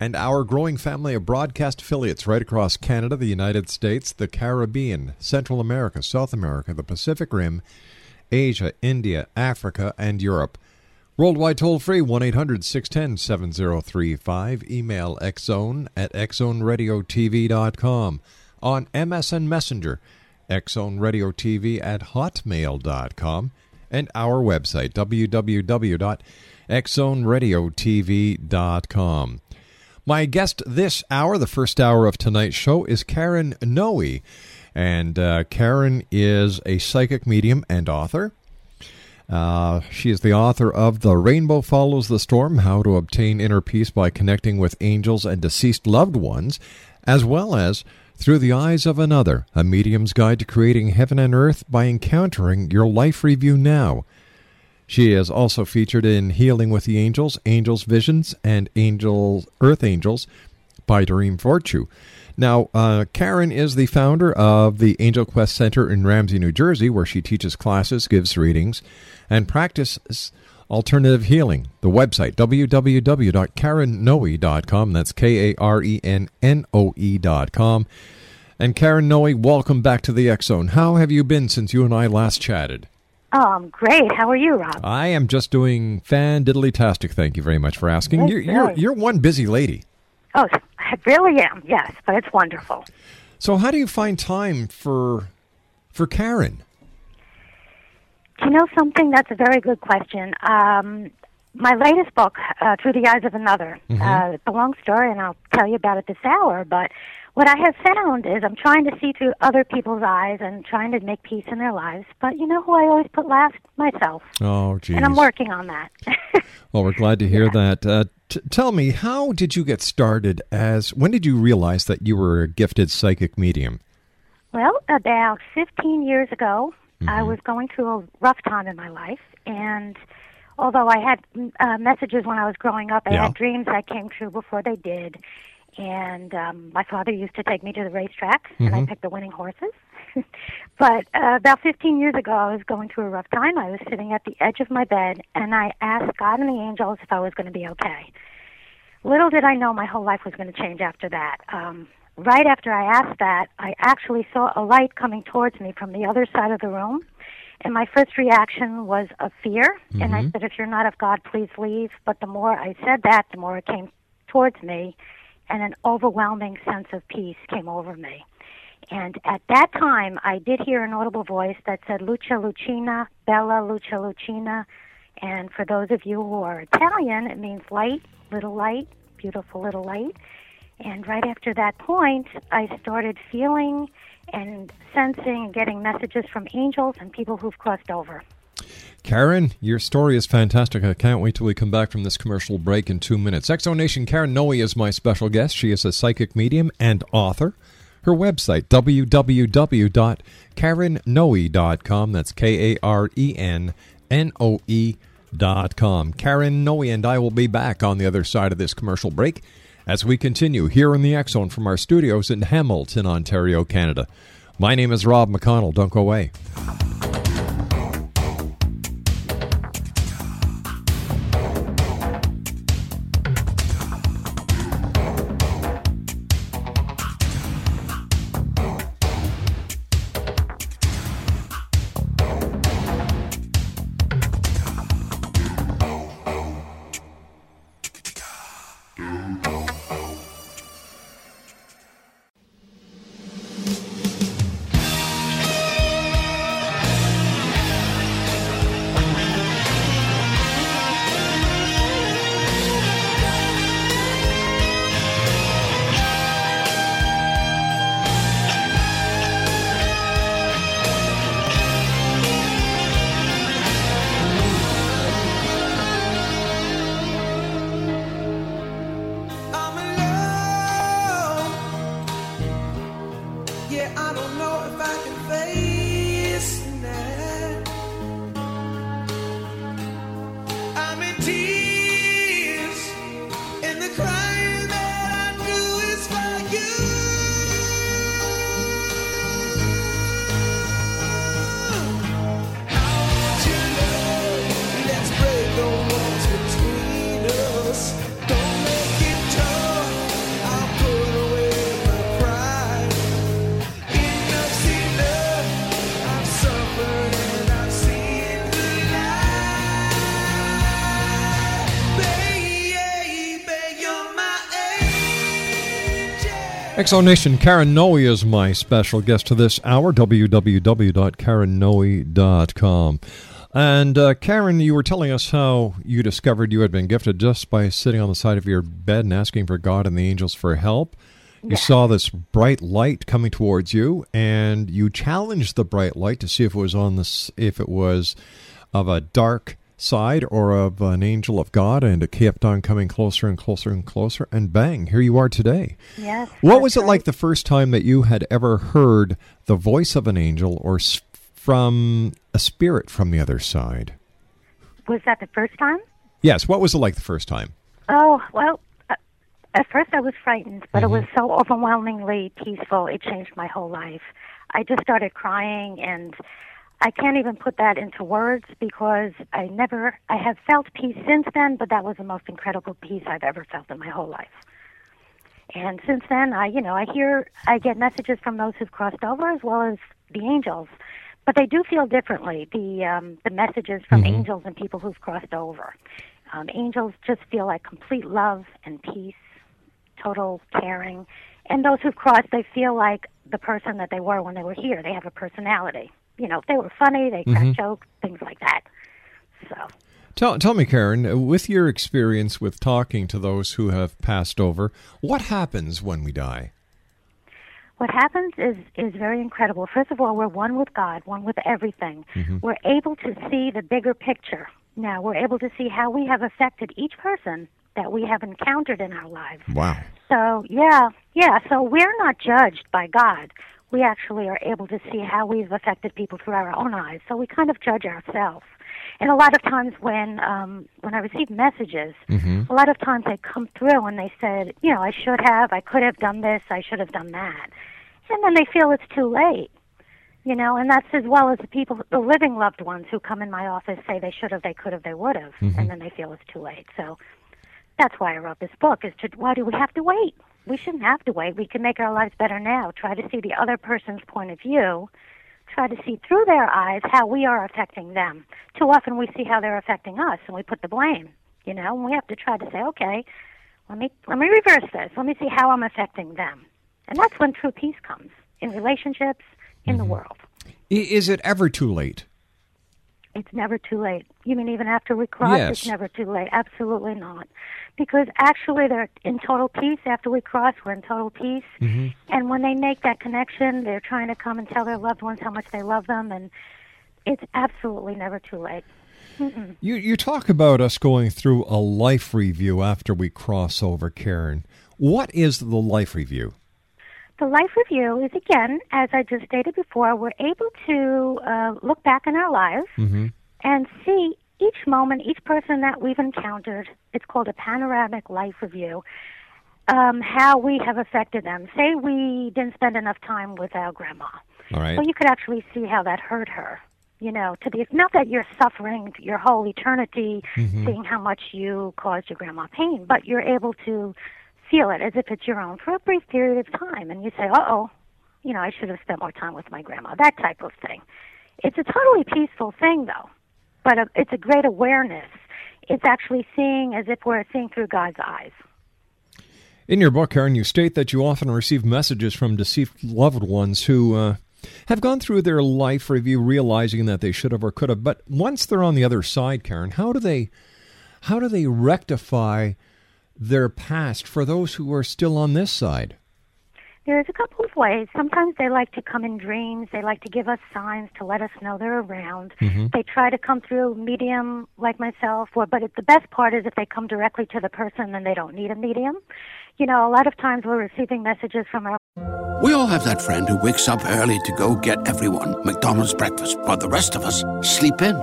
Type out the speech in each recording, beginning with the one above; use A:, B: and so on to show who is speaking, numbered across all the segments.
A: and our growing family of broadcast affiliates right across Canada, the United States, the Caribbean, Central America, South America, the Pacific Rim, Asia, India, Africa, and Europe. Worldwide toll free 1 800 610 7035. Email xzone at xzoneradiotv.com. On MSN Messenger, xzoneradiotv at hotmail.com. And our website, www.xzoneradiotv.com. My guest this hour, the first hour of tonight's show, is Karen Noe. And uh, Karen is a psychic medium and author. Uh, she is the author of The Rainbow Follows the Storm How to Obtain Inner Peace by Connecting with Angels and Deceased Loved Ones, as well as Through the Eyes of Another A Medium's Guide to Creating Heaven and Earth by Encountering Your Life Review Now. She is also featured in Healing with the Angels, Angels Visions, and Angels Earth Angels by Doreen Virtue. Now, uh, Karen is the founder of the Angel Quest Center in Ramsey, New Jersey, where she teaches classes, gives readings, and practices alternative healing. The website, www.karennoe.com. That's K A R E N N O E.com. And Karen Noe, welcome back to the X Zone. How have you been since you and I last chatted?
B: Oh, I'm great. How are you, Rob?
A: I am just doing fan diddly tastic. Thank you very much for asking. You're, you're, you're one busy lady.
B: Oh, I really am. Yes, but it's wonderful.
A: So, how do you find time for for Karen?
B: Do you know something? That's a very good question. Um, my latest book, uh, Through the Eyes of Another, uh, it's a long story, and I'll tell you about it this hour. But what I have found is I'm trying to see through other people's eyes and trying to make peace in their lives. But you know who I always put last? Myself.
A: Oh, geez.
B: And I'm working on that.
A: Well, we're glad to hear that. Uh, t- tell me, how did you get started? As when did you realize that you were a gifted psychic medium?
B: Well, about 15 years ago, I was going through a rough time in my life, and although I had mm, uh, messages when I was growing up, I
A: Yeah.
B: had dreams that came true before they did. And um, my father used to take me to the racetrack, and I picked the winning horses. but uh, about 15 years ago, I was going through a rough time. I was sitting at the edge of my bed, and I asked God and the angels if I was going to be okay. Little did I know my whole life was going to change after that. Um, right after I asked that, I actually saw a light coming towards me from the other side of the room. And my first reaction was of fear. And I said, If you're not of God, please leave. But the more I said that, the more it came towards me. And an overwhelming sense of peace came over me. And at that time, I did hear an audible voice that said, Lucia Lucina, Bella Lucia Lucina. And for those of you who are Italian, it means light, little light, beautiful little light. And right after that point, I started feeling and sensing and getting messages from angels and people who've crossed over.
A: Karen, your story is fantastic. I can't wait till we come back from this commercial break in two minutes. Exo Nation Karen Noe is my special guest. She is a psychic medium and author. Her website, www.karennoe.com. That's K A R E N N O E dot com. Karen Noe and I will be back on the other side of this commercial break as we continue here in the Zone from our studios in Hamilton, Ontario, Canada. My name is Rob McConnell. Don't go away.
C: Angel.
A: Exo Nation, Karen Noe is my special guest to this hour, www.karennoe.com. And uh, Karen, you were telling us how you discovered you had been gifted just by sitting on the side of your bed and asking for God and the angels for help. You saw this bright light coming towards you, and you challenged the bright light to see if it was on this, if it was of a dark side or of an angel of God, and it kept on coming closer and closer and closer, and bang, here you are today.
B: Yes.
A: What was it
B: right.
A: like the first time that you had ever heard the voice of an angel or from a spirit from the other side?
B: Was that the first time?
A: Yes, what was it like the first time?
B: Oh, well, uh, at first I was frightened, but it was so overwhelmingly peaceful, it changed my whole life. I just started crying, and I can't even put that into words because I never, I have felt peace since then, but that was the most incredible peace I've ever felt in my whole life. And since then, I, you know, I hear, I get messages from those who've crossed over as well as the angels. But they do feel differently, the, um, the messages from angels and people who've crossed over. Um, angels just feel like complete love and peace total caring. And those who've crossed, they feel like the person that they were when they were here. They have a personality. You know, they were funny, they crack mm-hmm. jokes, things like that. So,
A: Tell, tell me, Karen, with your experience with talking to those who have passed over, what happens when we die?
B: what happens is is very incredible. First of all, we're one with God, one with everything. Mm-hmm. We're able to see the bigger picture. Now, we're able to see how we have affected each person that we have encountered in our lives.
A: Wow.
B: So, yeah, yeah, so we're not judged by God. We actually are able to see how we've affected people through our own eyes. So we kind of judge ourselves. And a lot of times when um when I receive messages, a lot of times they come through and they said, you know, I should have, I could have done this, I should have done that. And then they feel it's too late. You know, and that's as well as the people, the living loved ones who come in my office say they should have, they could have, they would have, and then they feel it's too late. So that's why I wrote this book. Is to why do we have to wait? We shouldn't have to wait. We can make our lives better now. Try to see the other person's point of view. Try to see through their eyes how we are affecting them. Too often we see how they're affecting us, and we put the blame. You know, and we have to try to say, okay, let me let me reverse this. Let me see how I'm affecting them, and that's when true peace comes in relationships, in the mm-hmm.
A: world. Is it ever too late?
B: It's never too late. You mean even after we cross,
A: Yes.
B: it's never too late. Absolutely not. Because actually, they're in total peace. After we cross, we're in total peace. Mm-hmm. And when they make that connection, they're trying to come and tell their loved ones how much they love them, and it's absolutely never too late.
A: You you talk about us going through a life review after we cross over, Karen. What is the life review?
B: The life review is again, as I just stated before, we're able to uh, look back in our lives and see each moment, each person that we've encountered. It's called a panoramic life review. Um, how we have affected them. Say we didn't spend enough time with our grandma.
A: All right.
B: Well, you could actually see how that hurt her. You know, to the not that you're suffering your whole eternity, seeing how much you caused your grandma pain, but you're able to feel it as if it's your own for a brief period of time, and you say, "Uh oh, you know, I should have spent more time with my grandma." That type of thing. It's a totally peaceful thing, though, but uh it's a great awareness. It's actually seeing as if we're seeing through God's eyes.
A: In your book, Karen, you state that you often receive messages from deceased loved ones who uh, have gone through their life review realizing that they should have or could have. But once they're on the other side, Karen, how do they how do they rectify their past for those who are still on this side?
B: There's a couple of ways. Sometimes they like to come in dreams. They like to give us signs to let us know they're around. Mm-hmm. They try to come through medium like myself, or but it, the best part is if they come directly to the person, then they don't need a medium. You know, a lot of times we're receiving messages from our
D: We all have that friend who wakes up early to go get everyone McDonald's breakfast, while the rest of us sleep in.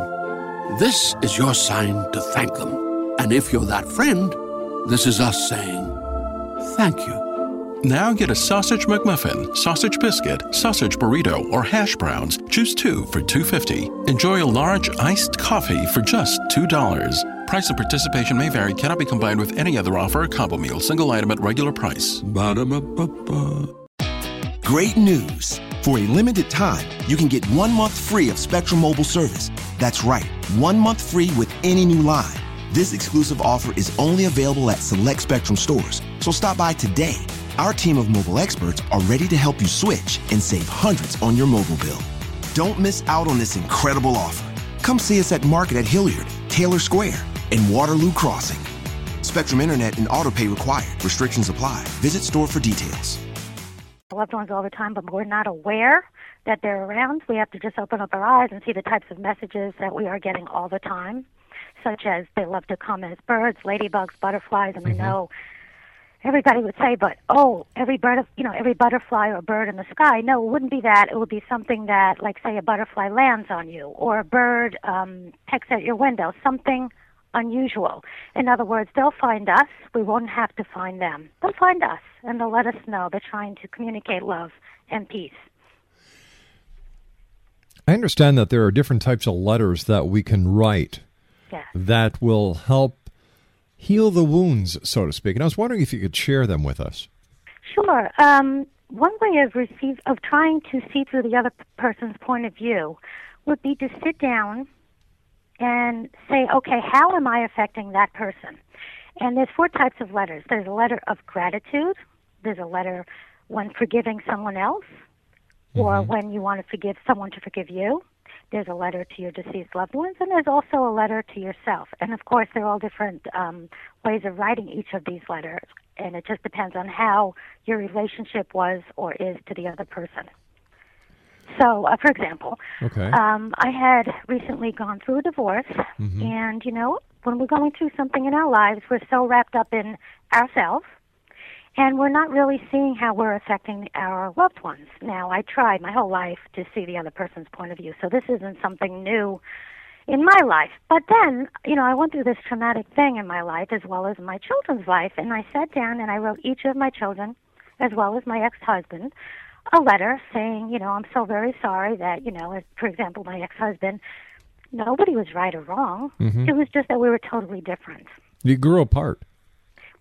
D: This is your sign to thank them. And if you're that friend, this is us saying thank you.
E: Now get a sausage McMuffin, sausage biscuit, sausage burrito, or hash browns. Choose two for $2.50. Enjoy a large iced coffee for just $2. Price and participation may vary, cannot be combined with any other offer or combo meal, single item at regular price.
D: Ba-da-ba-ba-ba.
F: Great news! For a limited time, you can get one month free of Spectrum Mobile service. That's right, one month free with any new line. This exclusive offer is only available at select Spectrum stores, so stop by today. Our team of mobile experts are ready to help you switch and save hundreds on your mobile bill. Don't miss out on this incredible offer. Come see us at Market at Hilliard, Taylor Square, and Waterloo Crossing. Spectrum Internet and autopay required. Restrictions apply. Visit store for details.
B: loved ones all the time, but we're not aware that they're around. We have to just open up our eyes and see the types of messages that we are getting all the time, such as they love to come as birds, ladybugs, butterflies, and I know everybody would say, but oh, every bird, of, you know, every butterfly or bird in the sky. No, it wouldn't be that. It would be something that, like, say, a butterfly lands on you, or a bird um, pecks at your window, something unusual. In other words, they'll find us. We won't have to find them. They'll find us, and they'll let us know they're trying to communicate love and peace.
A: I understand that there are different types of letters that we can write
B: Yes.
A: that will help heal the wounds, so to speak. And I was wondering if you could share them with us.
B: Sure. Um, one way of receive of trying to see through the other person's point of view would be to sit down and say, okay, how am I affecting that person? And there's four types of letters. There's a letter of gratitude. There's a letter when forgiving someone else, or when you want to forgive someone to forgive you. There's a letter to your deceased loved ones, and there's also a letter to yourself. And of course, they're all different um, ways of writing each of these letters, and it just depends on how your relationship was or is to the other person. So, uh, for example,
A: Okay.
B: um, I had recently gone through a divorce, and you know, when we're going through something in our lives, we're so wrapped up in ourselves, and we're not really seeing how we're affecting our loved ones. Now, I tried my whole life to see the other person's point of view, so this isn't something new in my life. But then, you know, I went through this traumatic thing in my life as well as my children's life, and I sat down and I wrote each of my children, as well as my ex-husband, a letter saying, you know, I'm so very sorry that, you know, for example, my ex-husband, nobody was right or wrong. Mm-hmm. It was just that we were totally different.
A: You grew apart.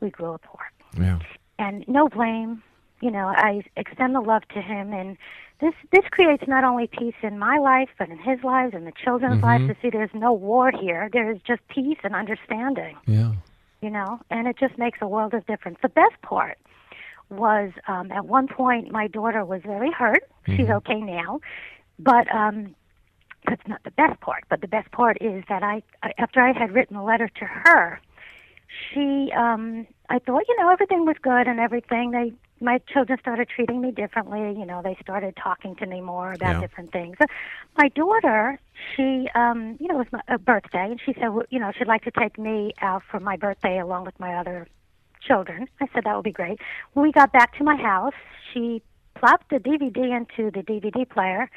B: We grew apart
A: Yeah.
B: And no blame. You know, I extend the love to him, and this this creates not only peace in my life, but in his lives and the children's lives. To see there's no war here, there is just peace and understanding.
A: Yeah.
B: You know, and it just makes a world of difference. The best part was um, at one point my daughter was very hurt. She's okay now, but um, that's not the best part. But the best part is that I, after I had written a letter to her, she um I thought, you know, everything was good and everything. They my children started treating me differently, you know, they started talking to me more about
A: Yeah.
B: different things. My daughter, she um, you know, it was my a birthday and she said, well, you know, she'd like to take me out for my birthday along with my other children. I said that would be great. When we got back to my house, she plopped the DVD into the DVD player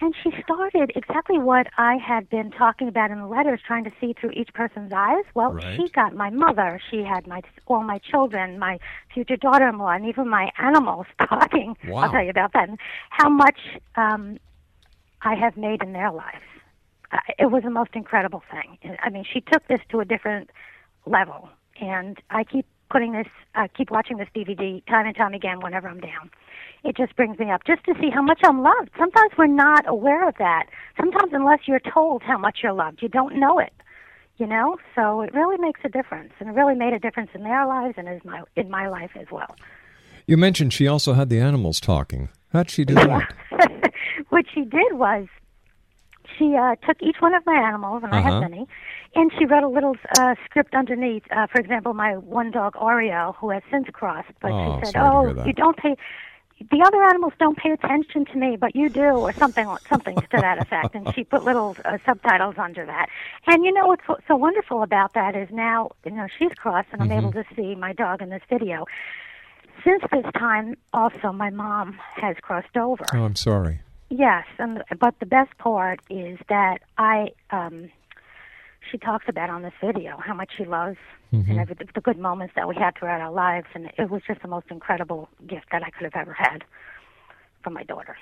B: and she started exactly what I had been talking about in the letters, trying to see through each person's eyes. Well,
A: Right.
B: she got my mother, she had my all my children, my future daughter-in-law, and even my animals talking.
A: Wow.
B: I'll tell you about that. And how much um, I have made in their lives. Uh, it was the most incredible thing. I mean, she took this to a different level, and I keep putting this, I keep watching this DVD time and time again whenever I'm down. It just brings me up just to see how much I'm loved. Sometimes we're not aware of that. Sometimes, unless you're told how much you're loved, you don't know it. You know, so it really makes a difference, and it really made a difference in their lives and is my in my life as well.
A: You mentioned she also had the animals talking. How'd she do that?
B: what she did was she uh, took each one of my animals, and I
A: Uh-huh.
B: have many, and she wrote a little uh, script underneath. Uh, for example, my one dog Oreo, who has since crossed, but
A: Oh,
B: she said, "Oh, you don't pay." The other animals don't pay attention to me, but you do, or something, something to that effect. And she put little uh, subtitles under that. And you know what's so- so wonderful about that is now, you know, she's crossed, and I'm able
A: Mm-hmm.
B: to see my dog in this video. Since this time, also, my mom has crossed over.
A: Oh, I'm sorry.
B: Yes, and but the best part is that I um she talks about on this video how much she loves and every, the good moments that we had throughout our lives and it was just the most incredible gift that I could have ever had from my daughter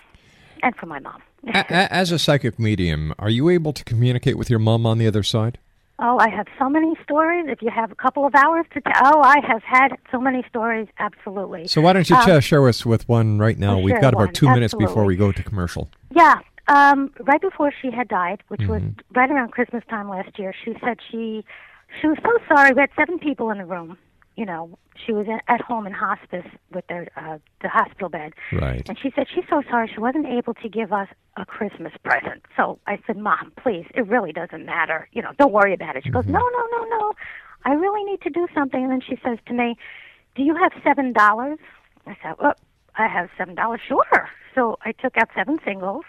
B: and from my mom.
A: As a psychic medium, are you able to communicate with your mom on the other side?
B: Oh, I have so many stories. If you have a couple of hours to tell, oh, I have had so many stories. Absolutely.
A: So why don't you
B: Um,
A: share us with one right now? We've got about
B: one,
A: two minutes before we go to commercial.
B: Yeah. Um, right before she had died, which was
A: Mm-hmm.
B: right around Christmas time last year, she said she she was so sorry. We had seven people in the room. You know, she was in, at home in hospice with their uh, the hospital bed,
A: Right.
B: and she said she's so sorry she wasn't able to give us a Christmas present. So I said, Mom, please, it really doesn't matter. You know, don't worry about it. She goes, No, no, no, no. I really need to do something. And then she says to me, Do you have seven dollars? I said, Well, I have seven dollars. Sure. So I took out seven singles,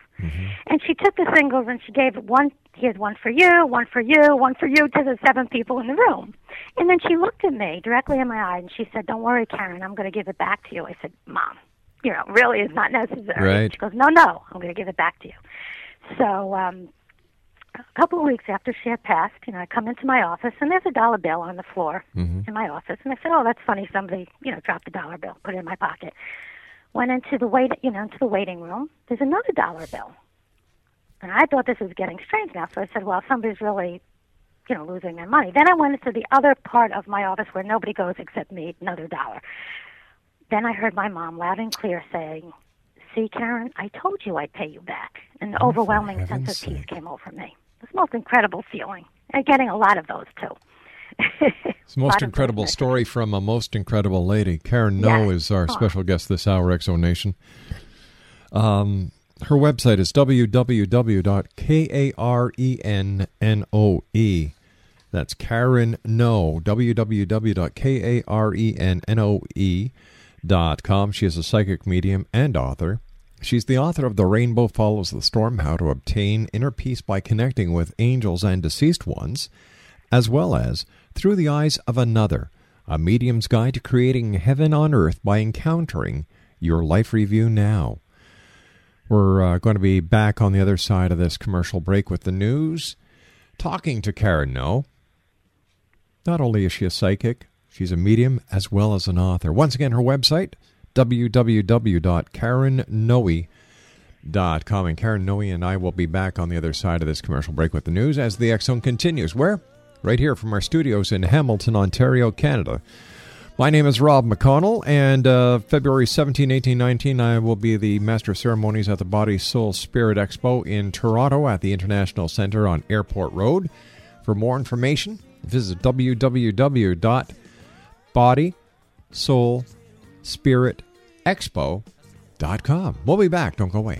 B: and she took the singles and she gave one. Here's one for you, one for you, one for you to the seven people in the room. And then she looked at me directly in my eye and she said, "Don't worry, Karen. I'm going to give it back to you." I said, "Mom, you know, really is not necessary."
A: Right.
B: She goes, "No, no, I'm going to give it back to you." So um, a couple of weeks after she had passed, you know, I come into my office and there's a dollar bill on the floor in my office, and I said, "Oh, that's funny. Somebody, you know, dropped a dollar bill, put it in my pocket." Went into the wait, you know, into the waiting room. There's another dollar bill, and I thought this was getting strange now. So I said, "Well, somebody's really." You know, losing their money. Then I went into the other part of my office where nobody goes except me, another dollar. Then I heard my mom loud and clear saying, See, Karen, I told you I'd pay you back. And an oh, overwhelming sense of peace
A: sake.
B: came over me. It was the most incredible feeling. And getting a lot of those too.
A: It's the most incredible story from a most incredible lady. Karen Noe
B: Yes.
A: is our
B: Aw.
A: special guest this hour, Exo Nation. Um, her website is www.karenoe. E. That's Karen Noe. www.karenoe.com. She is a psychic medium and author. She's the author of The Rainbow Follows the Storm How to Obtain Inner Peace by Connecting with Angels and Deceased Ones, as well as Through the Eyes of Another, a medium's guide to creating heaven on earth by encountering your life review now. We're uh, going to be back on the other side of this commercial break with the news, talking to Karen Noe. Not only is she a psychic, she's a medium as well as an author. Once again, her website, www.karennoe.com. And Karen Noe and I will be back on the other side of this commercial break with the news as the Zone continues. Where? Right here from our studios in Hamilton, Ontario, Canada. My name is Rob McConnell, and uh, February 17, 18, 19, I will be the Master of Ceremonies at the Body Soul Spirit Expo in Toronto at the International Centre on Airport Road. For more information, visit www.bodysoulspiritexpo.com. We'll be back. Don't go away.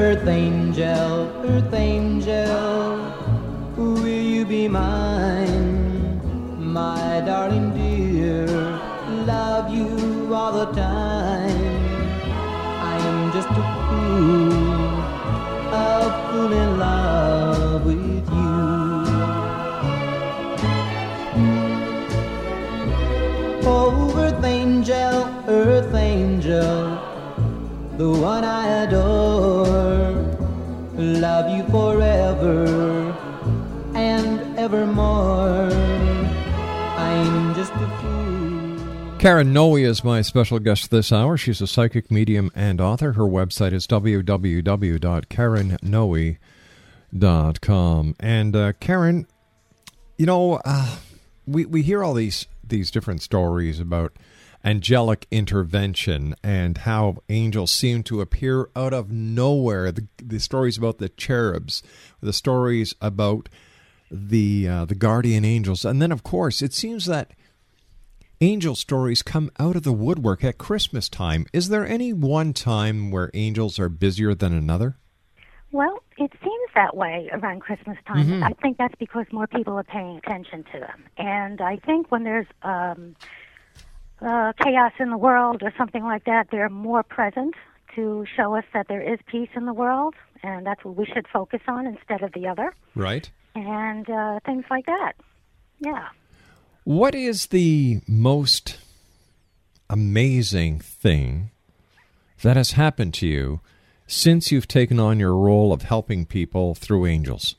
G: Earth angel, earth angel, will you be mine? My darling dear, love you all the time. I am just a fool, a fool in love with you. Oh, earth angel, earth angel the one I adore. Love you forever and evermore. I'm just a fool.
A: Karen Noe is my special guest this hour. She's a psychic medium and author. Her website is www.karennoe.com. And uh, Karen, you know, uh, we we hear all these these different stories about angelic intervention and how angels seem to appear out of nowhere. The, the stories about the cherubs, the stories about the uh, the guardian angels, and then of course it seems that angel stories come out of the woodwork at Christmas time. Is there any one time where angels are busier than another?
B: Well, it seems that way around Christmas time.
A: Mhm.
B: I think that's because more people are paying attention to them. And I think when there's um, uh, chaos in the world or something like that, they're more present to show us that there is peace in the world, and that's what we should focus on instead of the other,
A: Right.
B: and uh, things like that. Yeah.
A: What is the most amazing thing that has happened to you since you've taken on your role of helping people through angels?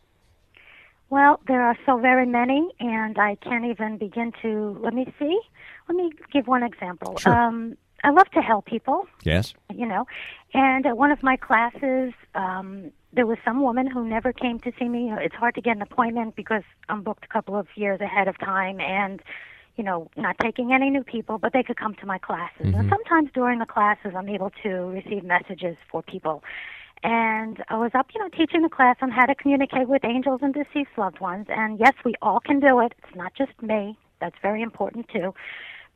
B: Well, there are so very many, and I can't even begin to. Let me see. Let me give one example.
A: Sure.
B: Um, I love to help people,
A: Yes.
B: you know, and at one of my classes, um, there was some woman who never came to see me. It's hard to get an appointment because I'm booked a couple of years ahead of time, and you know, not taking any new people, but they could come to my classes. And
H: Mhm.
B: sometimes during the classes, I'm able to receive messages for people. And I was up, you know, teaching the class on how to communicate with angels and deceased loved ones. And yes, we all can do it. It's not just me. That's very important too.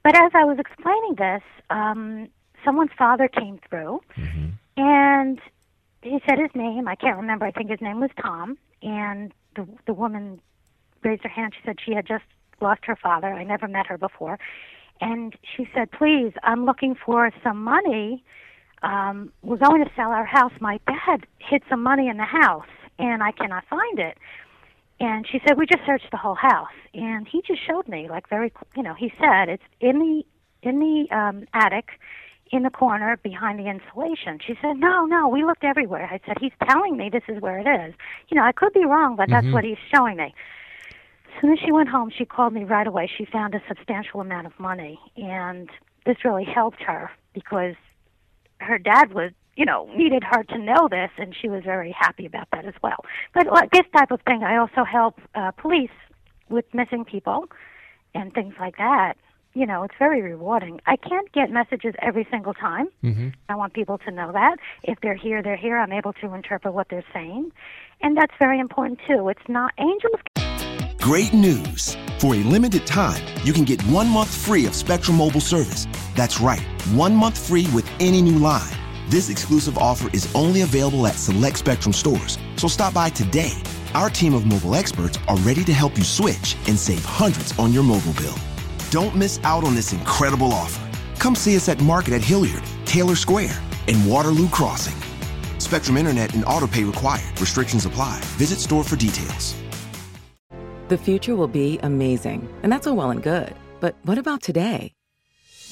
B: But as I was explaining this, um, someone's father came through, and he said his name. I can't remember. I think his name was Tom. And the the woman raised her hand. She said she had just lost her father. I never met her before, and she said, "Please, I'm looking for some money. Um, we're going to sell our house. My dad hid some money in the house, and I cannot find it." And she said, "We just searched the whole house." And he just showed me, like very, you know, he said it's in the in the um, attic, in the corner behind the insulation. She said, "No, no, we looked everywhere." I said, "He's telling me this is where it is. You know, I could be wrong, but that's
H: Mhm.
B: what he's showing me." As soon as she went home, she called me right away. She found a substantial amount of money, and this really helped her because her dad was, you know, needed her to know this, and she was very happy about that as well. But like this type of thing, I also help uh, police with missing people and things like that. You know, it's very rewarding. I can't get messages every single time.
A: Mm-hmm.
B: I want people to know that. If they're here, they're here. I'm able to interpret what they're saying. And that's very important too. It's not angels
F: Great news! For a limited time, you can get one month free of Spectrum Mobile service. That's right, one month free with any new line. This exclusive offer is only available at select Spectrum stores, so stop by today. Our team of mobile experts are ready to help you switch and save hundreds on your mobile bill. Don't miss out on this incredible offer. Come see us at Market at Hilliard, Taylor Square, and Waterloo Crossing. Spectrum Internet and autopay required. Restrictions apply. Visit store for details.
H: The future will be amazing, and that's all well and good. But what about today?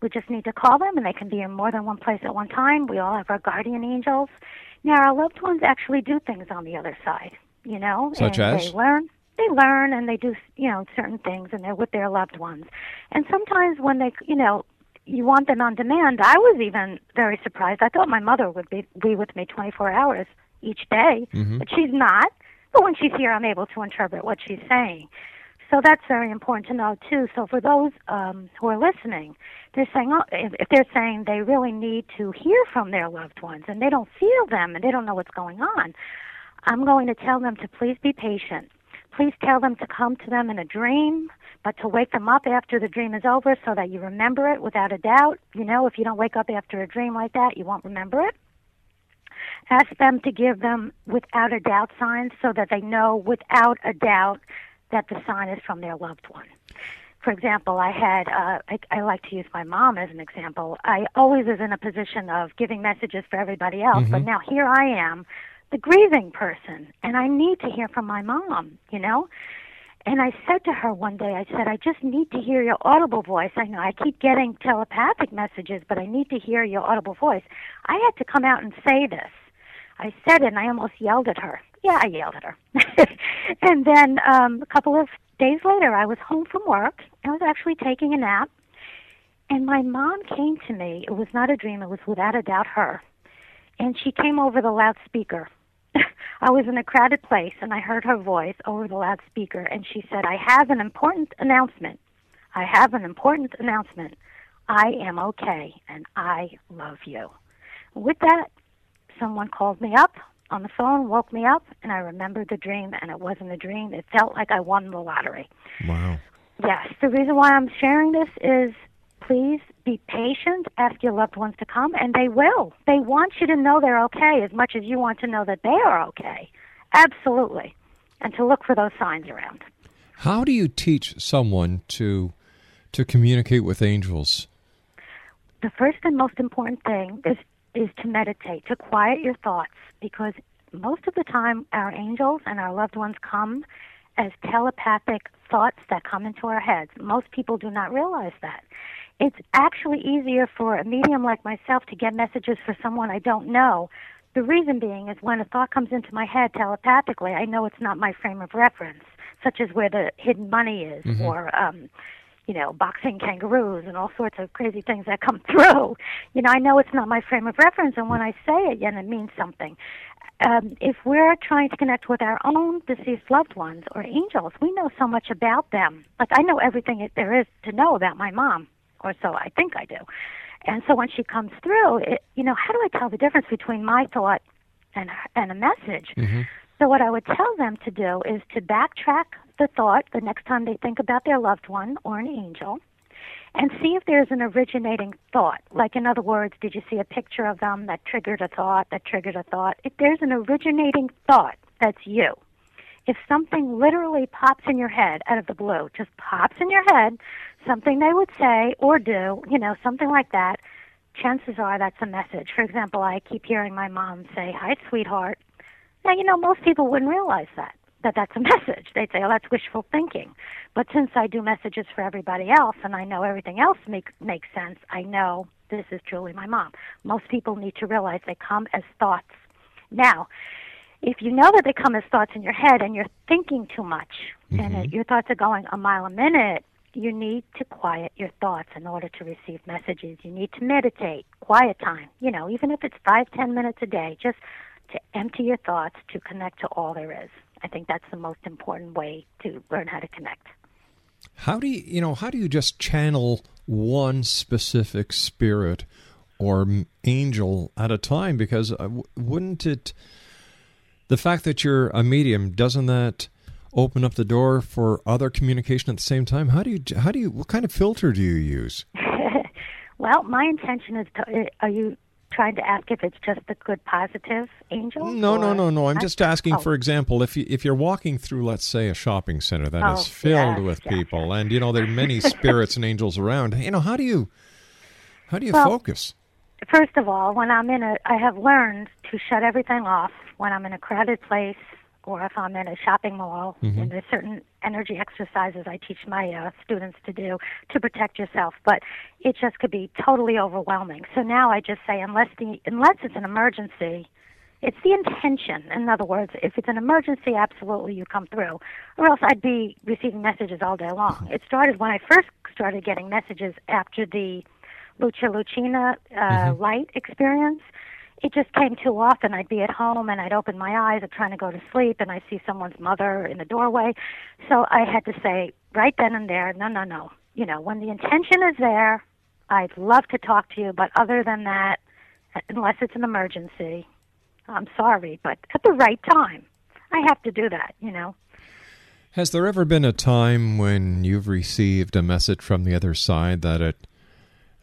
B: We just need to call them, and they can be in more than one place at one time. We all have our guardian angels. Now, our loved ones actually do things on the other side, you know,
A: Such
B: and
A: as?
B: they learn. They learn and they do, you know, certain things, and they're with their loved ones. And sometimes when they, you know, you want them on demand. I was even very surprised. I thought my mother would be be with me 24 hours each day,
I: Mhm.
B: but she's not. But when she's here, I'm able to interpret what she's saying. So that's very important to know too. So for those um, who are listening, they're saying, oh, if, if they're saying they really need to hear from their loved ones and they don't feel them and they don't know what's going on, I'm going to tell them to please be patient. Please tell them to come to them in a dream, but to wake them up after the dream is over so that you remember it without a doubt. You know, if you don't wake up after a dream like that, you won't remember it. Ask them to give them without a doubt signs so that they know without a doubt that the sign is from their loved one. For example, I had, uh, I, I like to use my mom as an example. I always was in a position of giving messages for everybody else, but
I: Mhm.
B: now here I am, the grieving person, and I need to hear from my mom, you know? And I said to her one day, I said, I just need to hear your audible voice. I know I keep getting telepathic messages, but I need to hear your audible voice. I had to come out and say this. I said it and I almost yelled at her. Yeah, I yelled at her. and then um, a couple of days later, I was home from work. I was actually taking a nap. And my mom came to me. It was not a dream, it was without a doubt her. And she came over the loudspeaker. I was in a crowded place and I heard her voice over the loudspeaker. And she said, I have an important announcement. I have an important announcement. I am okay and I love you. With that, someone called me up on the phone, woke me up, and I remembered the dream, and it wasn't a dream. It felt like I won the lottery.
A: Wow.
B: Yes, the reason why I'm sharing this is please be patient, ask your loved ones to come, and they will. They want you to know they're okay as much as you want to know that they are okay. Absolutely. And to look for those signs around.
A: How do you teach someone to to communicate with angels?
B: the first and most important thing is is to meditate, to quiet your thoughts, because most of the time our angels and our loved ones come as telepathic thoughts that come into our heads. Most people do not realize that. It's actually easier for a medium like myself to get messages for someone I don't know. The reason being is when a thought comes into my head telepathically, I know it's not my frame of reference, such as where the hidden money is
I: Mhm.
B: or um you know, boxing kangaroos and all sorts of crazy things that come through. You know, I know it's not my frame of reference, and when I say it, yeah, it means something. Um, if we're trying to connect with our own deceased loved ones or angels, we know so much about them. Like I know everything that there is to know about my mom, or so I think I do. And so when she comes through, it, you know, how do I tell the difference between my thought and and a message? So what I would tell them to do is to backtrack the thought the next time they think about their loved one or an angel and see if there's an originating thought. Like in other words, did you see a picture of them that triggered a thought, that triggered a thought? If there's an originating thought, that's you. If something literally pops in your head out of the blue, just pops in your head, something they would say or do, you know, something like that, chances are that's a message. For example, I keep hearing my mom say, Hi, sweetheart. Now, you know, most people wouldn't realize that, that that's a message. They'd say, oh, that's wishful thinking. But since I do messages for everybody else and I know everything else make, makes sense, I know this is truly my mom. Most people need to realize they come as thoughts. Now, if you know that they come as thoughts in your head and you're thinking too much and uh, your thoughts are going a mile a minute, you need to quiet your thoughts in order to receive messages. You need to meditate, quiet time, you know, even if it's five, ten minutes a day, just to empty your thoughts to connect to all there is. I think that's the most important way to learn how to connect.
A: How do you, you know, how do you just channel one specific spirit or angel at a time? Because uh, wouldn't it, the fact that you're a medium, doesn't that open up the door for other communication at the same time? How do you, how do you, what kind of filter do you use?
B: well, my intention is to, uh, are you trying to ask if it's just the good positive angel?
A: No, no,
B: or-
A: no, no. I'm just asking,
B: Oh.
A: for example, if you if you're walking through, let's say, a shopping center that is
B: Oh,
A: filled
B: yes,
A: with people, and you know there are many spirits and angels around. You know, how do you how do you
B: Well,
A: focus?
B: First of all, when I'm in a, I have learned to shut everything off when I'm in a crowded place or if I'm in a shopping mall.
I: Mhm.
B: And there's certain energy exercises I teach my uh, students to do to protect yourself, but it just could be totally overwhelming. So now I just say, unless the unless it's an emergency, it's the intention. In other words, if it's an emergency, absolutely you come through, or else I'd be receiving messages all day long. It started when I first started getting messages after the Lucha Lucina uh, light experience. It just came too often. I'd be at home and I'd open my eyes, I'm trying to go to sleep, and I see someone's mother in the doorway. So I had to say right then and there, no, no, no. You know, when the intention is there, I'd love to talk to you, but other than that, unless it's an emergency, I'm sorry, but at the right time, I have to do that. You know.
A: Has there ever been a time when you've received a message from the other side that it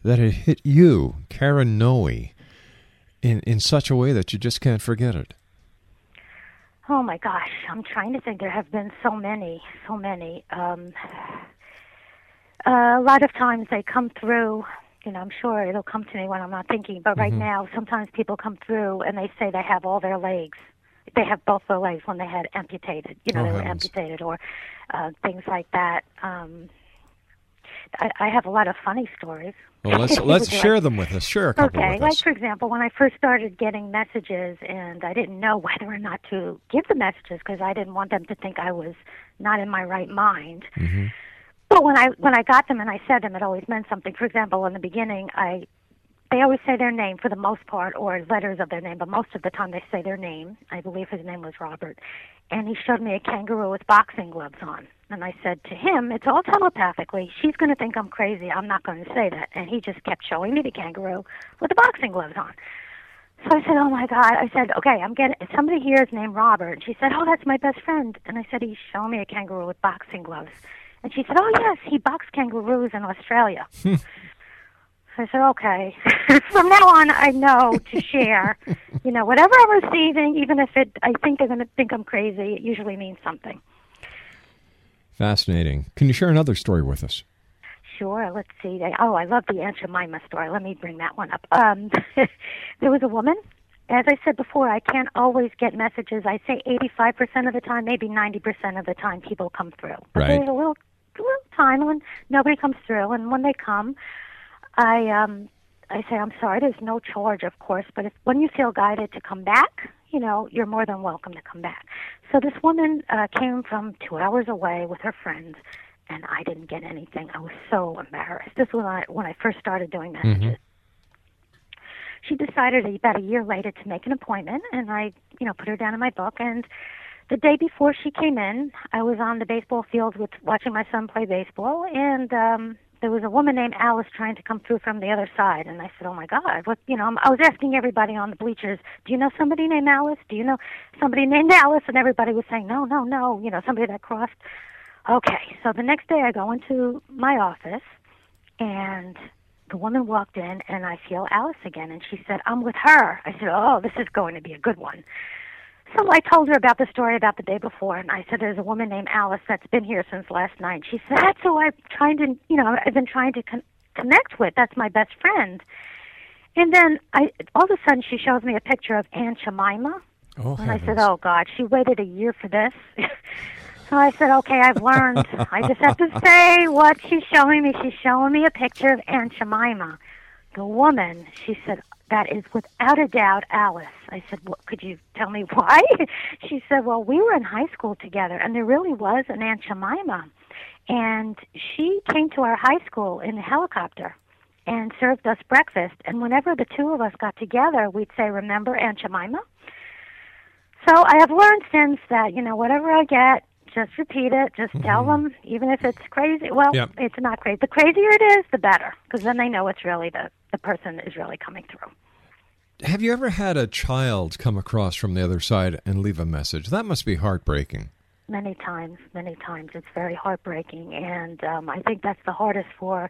A: that it hit you, Karen Noe, in in such a way that you just can't forget it?
B: Oh my gosh, I'm trying to think. There have been so many, so many. Um, uh, a lot of times they come through. You know, I'm sure it'll come to me when I'm not thinking. But right
I: Mhm.
B: now, sometimes people come through and they say they have all their legs. They have both their legs when they had amputated. You know,
I: Oh,
B: they were amputated or uh, things like that. Um, I, I have a lot of funny stories.
A: Well, let's let's
B: you like-
A: share them with us. Share a couple
B: Okay, like for example, when I first started getting messages and I didn't know whether or not to give the messages because I didn't want them to think I was not in my right mind.
A: Mm-hmm.
B: But when I when I got them and I said them, it always meant something. For example, in the beginning, I they always say their name for the most part or letters of their name, but most of the time they say their name. I believe his name was Robert, and he showed me a kangaroo with boxing gloves on. And I said to him, it's all telepathically. She's going to think I'm crazy. I'm not going to say that. And he just kept showing me the kangaroo with the boxing gloves on. So I said, "Oh my God!" I said, "Okay, I'm getting somebody here is named Robert." And she said, "Oh, that's my best friend." And I said, "He's showing me a kangaroo with boxing gloves." And she said, "Oh yes, he boxed kangaroos in Australia." I said, "Okay." From now on, I know to share. you know, whatever I'm receiving, even if it, I think they're going to think I'm crazy, it usually means something.
A: Fascinating. Can you share another story with us?
B: Sure. Let's see. Oh, I love the Aunt Jemima story. Let me bring that one up. Um, there was a woman. As I said before, I can't always get messages. I say 85% of the time, maybe 90% of the time, people come through. But
I: Right.
B: there's a little, a little time when nobody comes through, and when they come, I um, I say, I'm sorry. There's no charge, of course, but if, when you feel guided to come back, you know, you're more than welcome to come back. So this woman uh, came from two hours away with her friends, and I didn't get anything. I was so embarrassed. This was when I, when I first started doing messages.
A: Mhm.
B: She decided about a year later to make an appointment, and I, you know, put her down in my book. And the day before she came in, I was on the baseball field with watching my son play baseball, and um, there was a woman named Alice trying to come through from the other side. And I said, "Oh my God, what?" You know, I was asking everybody on the bleachers, "Do you know somebody named Alice? Do you know somebody named Alice?" And everybody was saying, "No, no, no." You know, somebody that crossed. Okay, so the next day I go into my office, and the woman walked in, and I feel Alice again, and she said, "I'm with her." I said, "Oh, this is going to be a good one." So I told her about the story about the day before, and I said, "There's a woman named Alice that's been here since last night." She said, "That's who I'm trying to, you know, I've been trying to con- connect with. That's my best friend." And then I, all of a sudden, she shows me a picture of Aunt Jemima,
A: Oh,
B: and I said, "Oh God, she waited a year for this." so I said, "Okay, I've learned. I just have to say what she's showing me. She's showing me a picture of Aunt Jemima, the woman." She said, "That is without a doubt Alice." I said, "What? Could you tell me why?" she said, "Well, we were in high school together, and there really was an Aunt Jemima, and she came to our high school in a helicopter." And served us breakfast. And whenever the two of us got together, we'd say, Remember Aunt Jemima? So I have learned since that, you know, whatever I get, just repeat it. Just tell them, even if it's crazy. Well,
A: Yep.
B: it's not crazy. The crazier it is, the better, because then they know it's really the the person is really coming through.
A: Have you ever had a child come across from the other side and leave a message? That must be heartbreaking.
B: Many times, many times, it's very heartbreaking, and um, I think that's the hardest for.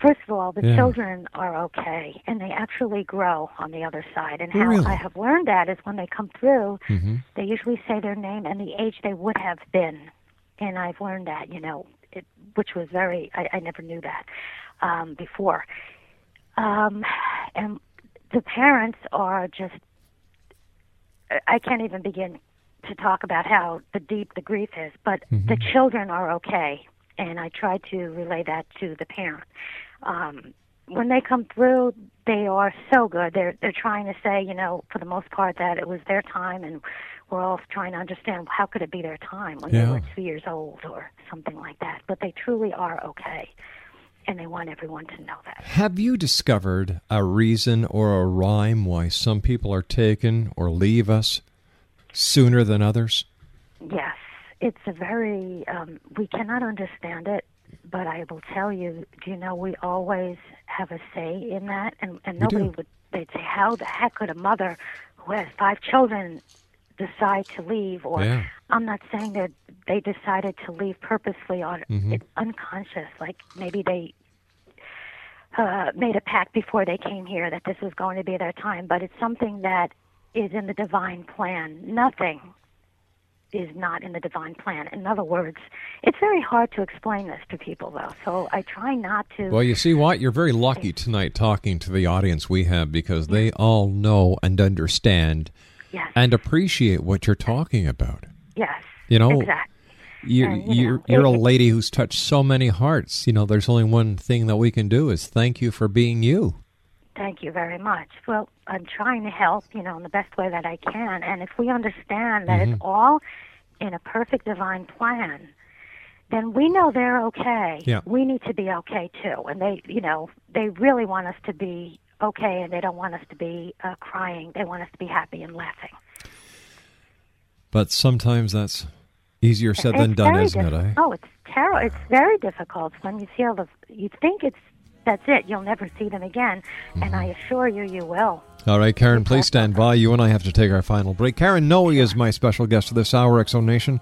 B: First of all, the
A: Yeah.
B: children are okay, and they actually grow on the other side. And how
A: Really?
B: I have learned that is when they come through,
A: Mhm.
B: they usually say their name and the age they would have been. And I've learned that, you know, it, which was very, I, I never knew that um, before. Um, and the parents are just, I can't even begin to talk about how the deep the grief is, but the children are okay. And I try to relay that to the parent. Um, when they come through, they are so good. They're they're trying to say, you know, for the most part, that it was their time, and we're all trying to understand how could it be their time when they were two years old or something like that. But they truly are okay, and they want everyone to know that.
A: Have you discovered a reason or a rhyme why some people are taken or leave us sooner than others?
B: Yes, it's a very, um, we cannot understand it, but I will tell you, do you know, we always have a say in that, and, and nobody would, they'd say, how the heck could a mother who has five children decide to leave? Or
A: Yeah.
B: I'm not saying that they decided to leave purposely on
A: Mhm.
B: it's unconscious, like maybe they uh, made a pact before they came here that this was going to be their time, but it's something that is in the divine plan. Nothing is not in the divine plan. In other words, it's very hard to explain this to people, though. So I try not to.
A: Well, you see what? You're very lucky tonight talking to the audience we have because they all know and understand
B: Yes.
A: and appreciate what you're talking about.
B: yes.
A: You know,
B: exactly.
A: You're,
B: And, you
A: you're,
B: know,
A: you're a lady who's touched so many hearts. You know, there's only one thing that we can do is thank you for being you.
B: Thank you very much. Well, I'm trying to help, you know, in the best way that I can. And if we understand that
A: Mhm.
B: it's all in a perfect divine plan, then we know they're okay.
A: Yeah.
B: We need to be okay too. And they, you know, they really want us to be okay, and they don't want us to be uh, crying. They want us to be happy and laughing.
A: But sometimes that's easier said than done, isn't it? Eh?
B: Oh, it's terrible. It's very difficult when you feel the. You think it's that's it. You'll never see them again, and I
A: Mm-hmm.
B: assure you, you will.
A: All right, Karen, please stand by. You and I have to take our final break. Karen Noe is my special guest for this hour, Exo Nation.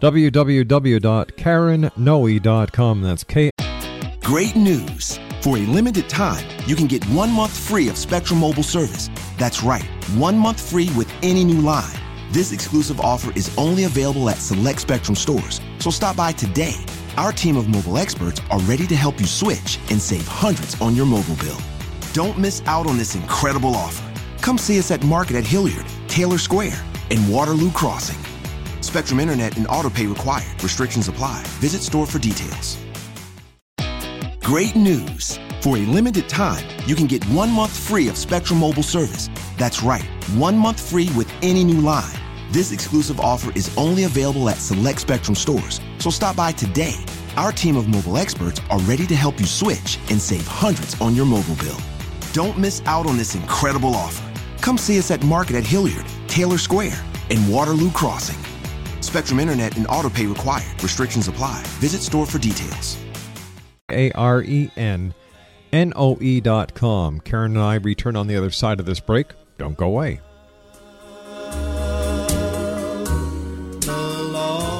A: www.karennoe.com. That's K.
F: Great news! For a limited time, you can get one month free of Spectrum Mobile service. That's right, one month free with any new line. This exclusive offer is only available at select Spectrum stores, so stop by today. Our team of mobile experts are ready to help you switch and save hundreds on your mobile bill. Don't miss out on this incredible offer. Come see us at Market at Hilliard, Taylor Square, and Waterloo Crossing. Spectrum Internet and autopay required. Restrictions apply. Visit store for details. Great news! For a limited time, you can get one month free of Spectrum Mobile service. That's right, one month free with any new line. This exclusive offer is only available at select Spectrum stores, so stop by today. Our team of mobile experts are ready to help you switch and save hundreds on your mobile bill. Don't miss out on this incredible offer. Come see us at Market at Hilliard, Taylor Square, and Waterloo Crossing. Spectrum Internet and autopay required. Restrictions apply. Visit store for details.
A: A R E N N O E dot com. Karen and I return on the other side of this break. Don't go away.
C: The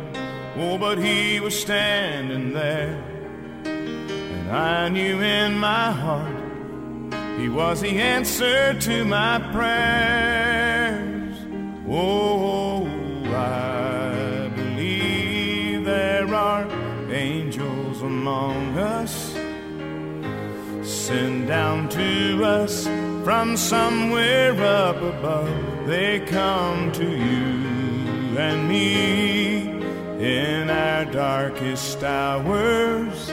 I: oh, but he was standing there. And I knew in my heart he was the answer to my prayers. Oh, I believe there are angels among us, sent down to us from somewhere up above. They come to you and me in our darkest hours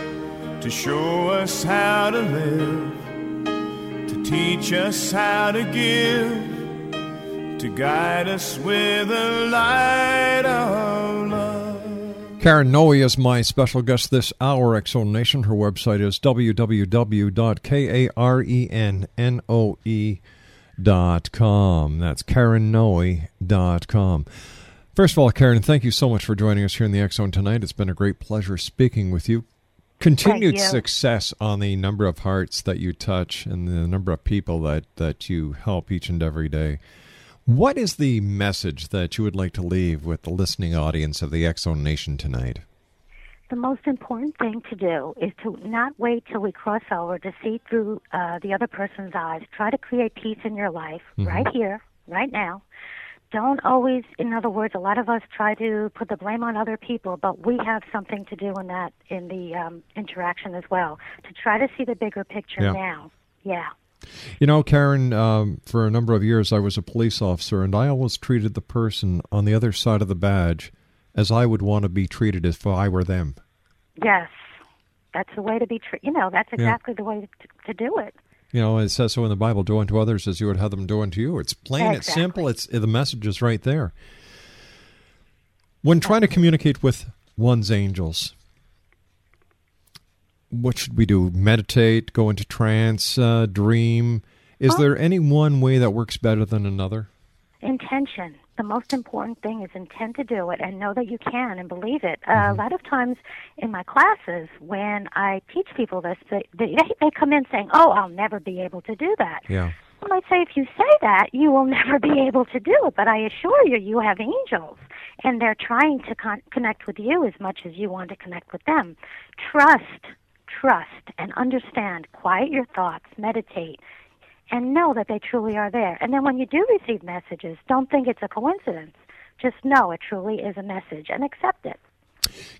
I: to show us how to live, to teach us how to give, to guide us with the light of love.
A: Karen Noe is my special guest this hour, Exo Nation. Her website is www.karennoe.com. That's karennoe.com. First of all, Karen, thank you so much for joining us here in the X Zone tonight. It's been a great pleasure speaking with you. Continued
B: you.
A: success on the number of hearts that you touch and the number of people that, that you help each and every day. What is the message that you would like to leave with the listening audience of the X Zone Nation tonight?
B: The most important thing to do is to not wait till we cross over to see through uh, the other person's eyes. Try to create peace in your life
A: Mhm.
B: right here, right now. Don't always, in other words, a lot of us try to put the blame on other people, but we have something to do in that in the um, interaction as well. To try to see the bigger picture
A: Yeah.
B: now. Yeah.
A: You know, Karen, um, for a number of years I was a police officer, and I always treated the person on the other side of the badge as I would want to be treated if I were them.
B: Yes. That's the way to be. Tr- you know, that's
A: Yeah.
B: exactly the way to, to do it.
A: You know, it says so in the Bible: "Do unto others as you would have them do unto you." It's plain, it's simple. It's the message is right there. When trying to communicate with one's angels, what should we do? Meditate, go into trance, uh, dream. Is
B: Oh.
A: there any one way that works better than another?
B: Intention. The most important thing is intend to do it and know that you can and believe it. Uh, a lot of times in my classes, when I teach people this, they, they, they come in saying, Oh, I'll never be able to do that.
A: Yeah.
B: Well, I'd say if you say that, you will never be able to do it. But I assure you, you have angels, and they're trying to con- connect with you as much as you want to connect with them. Trust, trust, and understand. Quiet your thoughts, meditate, and know that they truly are there. And then when you do receive messages, don't think it's a coincidence. Just know it truly is a message and accept it.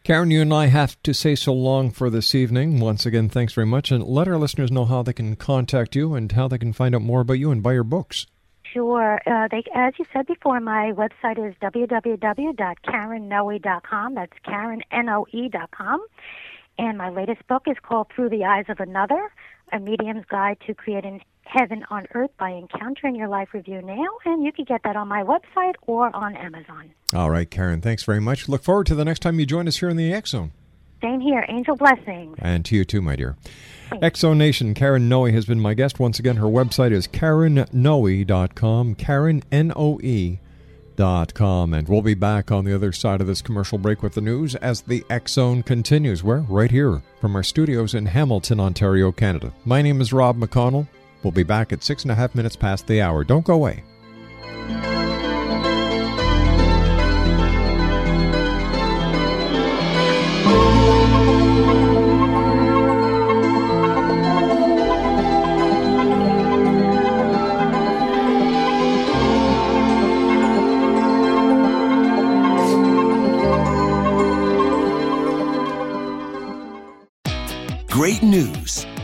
A: Karen, you and I have to say so long for this evening. Once again, thanks very much. And let our listeners know how they can contact you and how they can find out more about you and buy your books.
B: Sure. Uh, they, as you said before, my website is www.karennoe.com. That's KarenNoe.com. And my latest book is called Through the Eyes of Another, A Medium's Guide to Creating Heaven on Earth by Encountering Your Life Review Now. And you can get that on my website or on Amazon.
A: All right, Karen, thanks very much. Look forward to the next time you join us here in the X Zone.
B: Same here. Angel blessings.
A: And to you too, my dear. Exo Nation, Karen Noe has been my guest once again. Her website is KarenNoe.com. Karen, N O E. Dot com, and we'll be back on the other side of this commercial break with the news as the X Zone continues. We're right here from our studios in Hamilton, Ontario, Canada. My name is Rob McConnell. We'll be back at six and a half minutes past the hour. Don't go away.
F: Great news!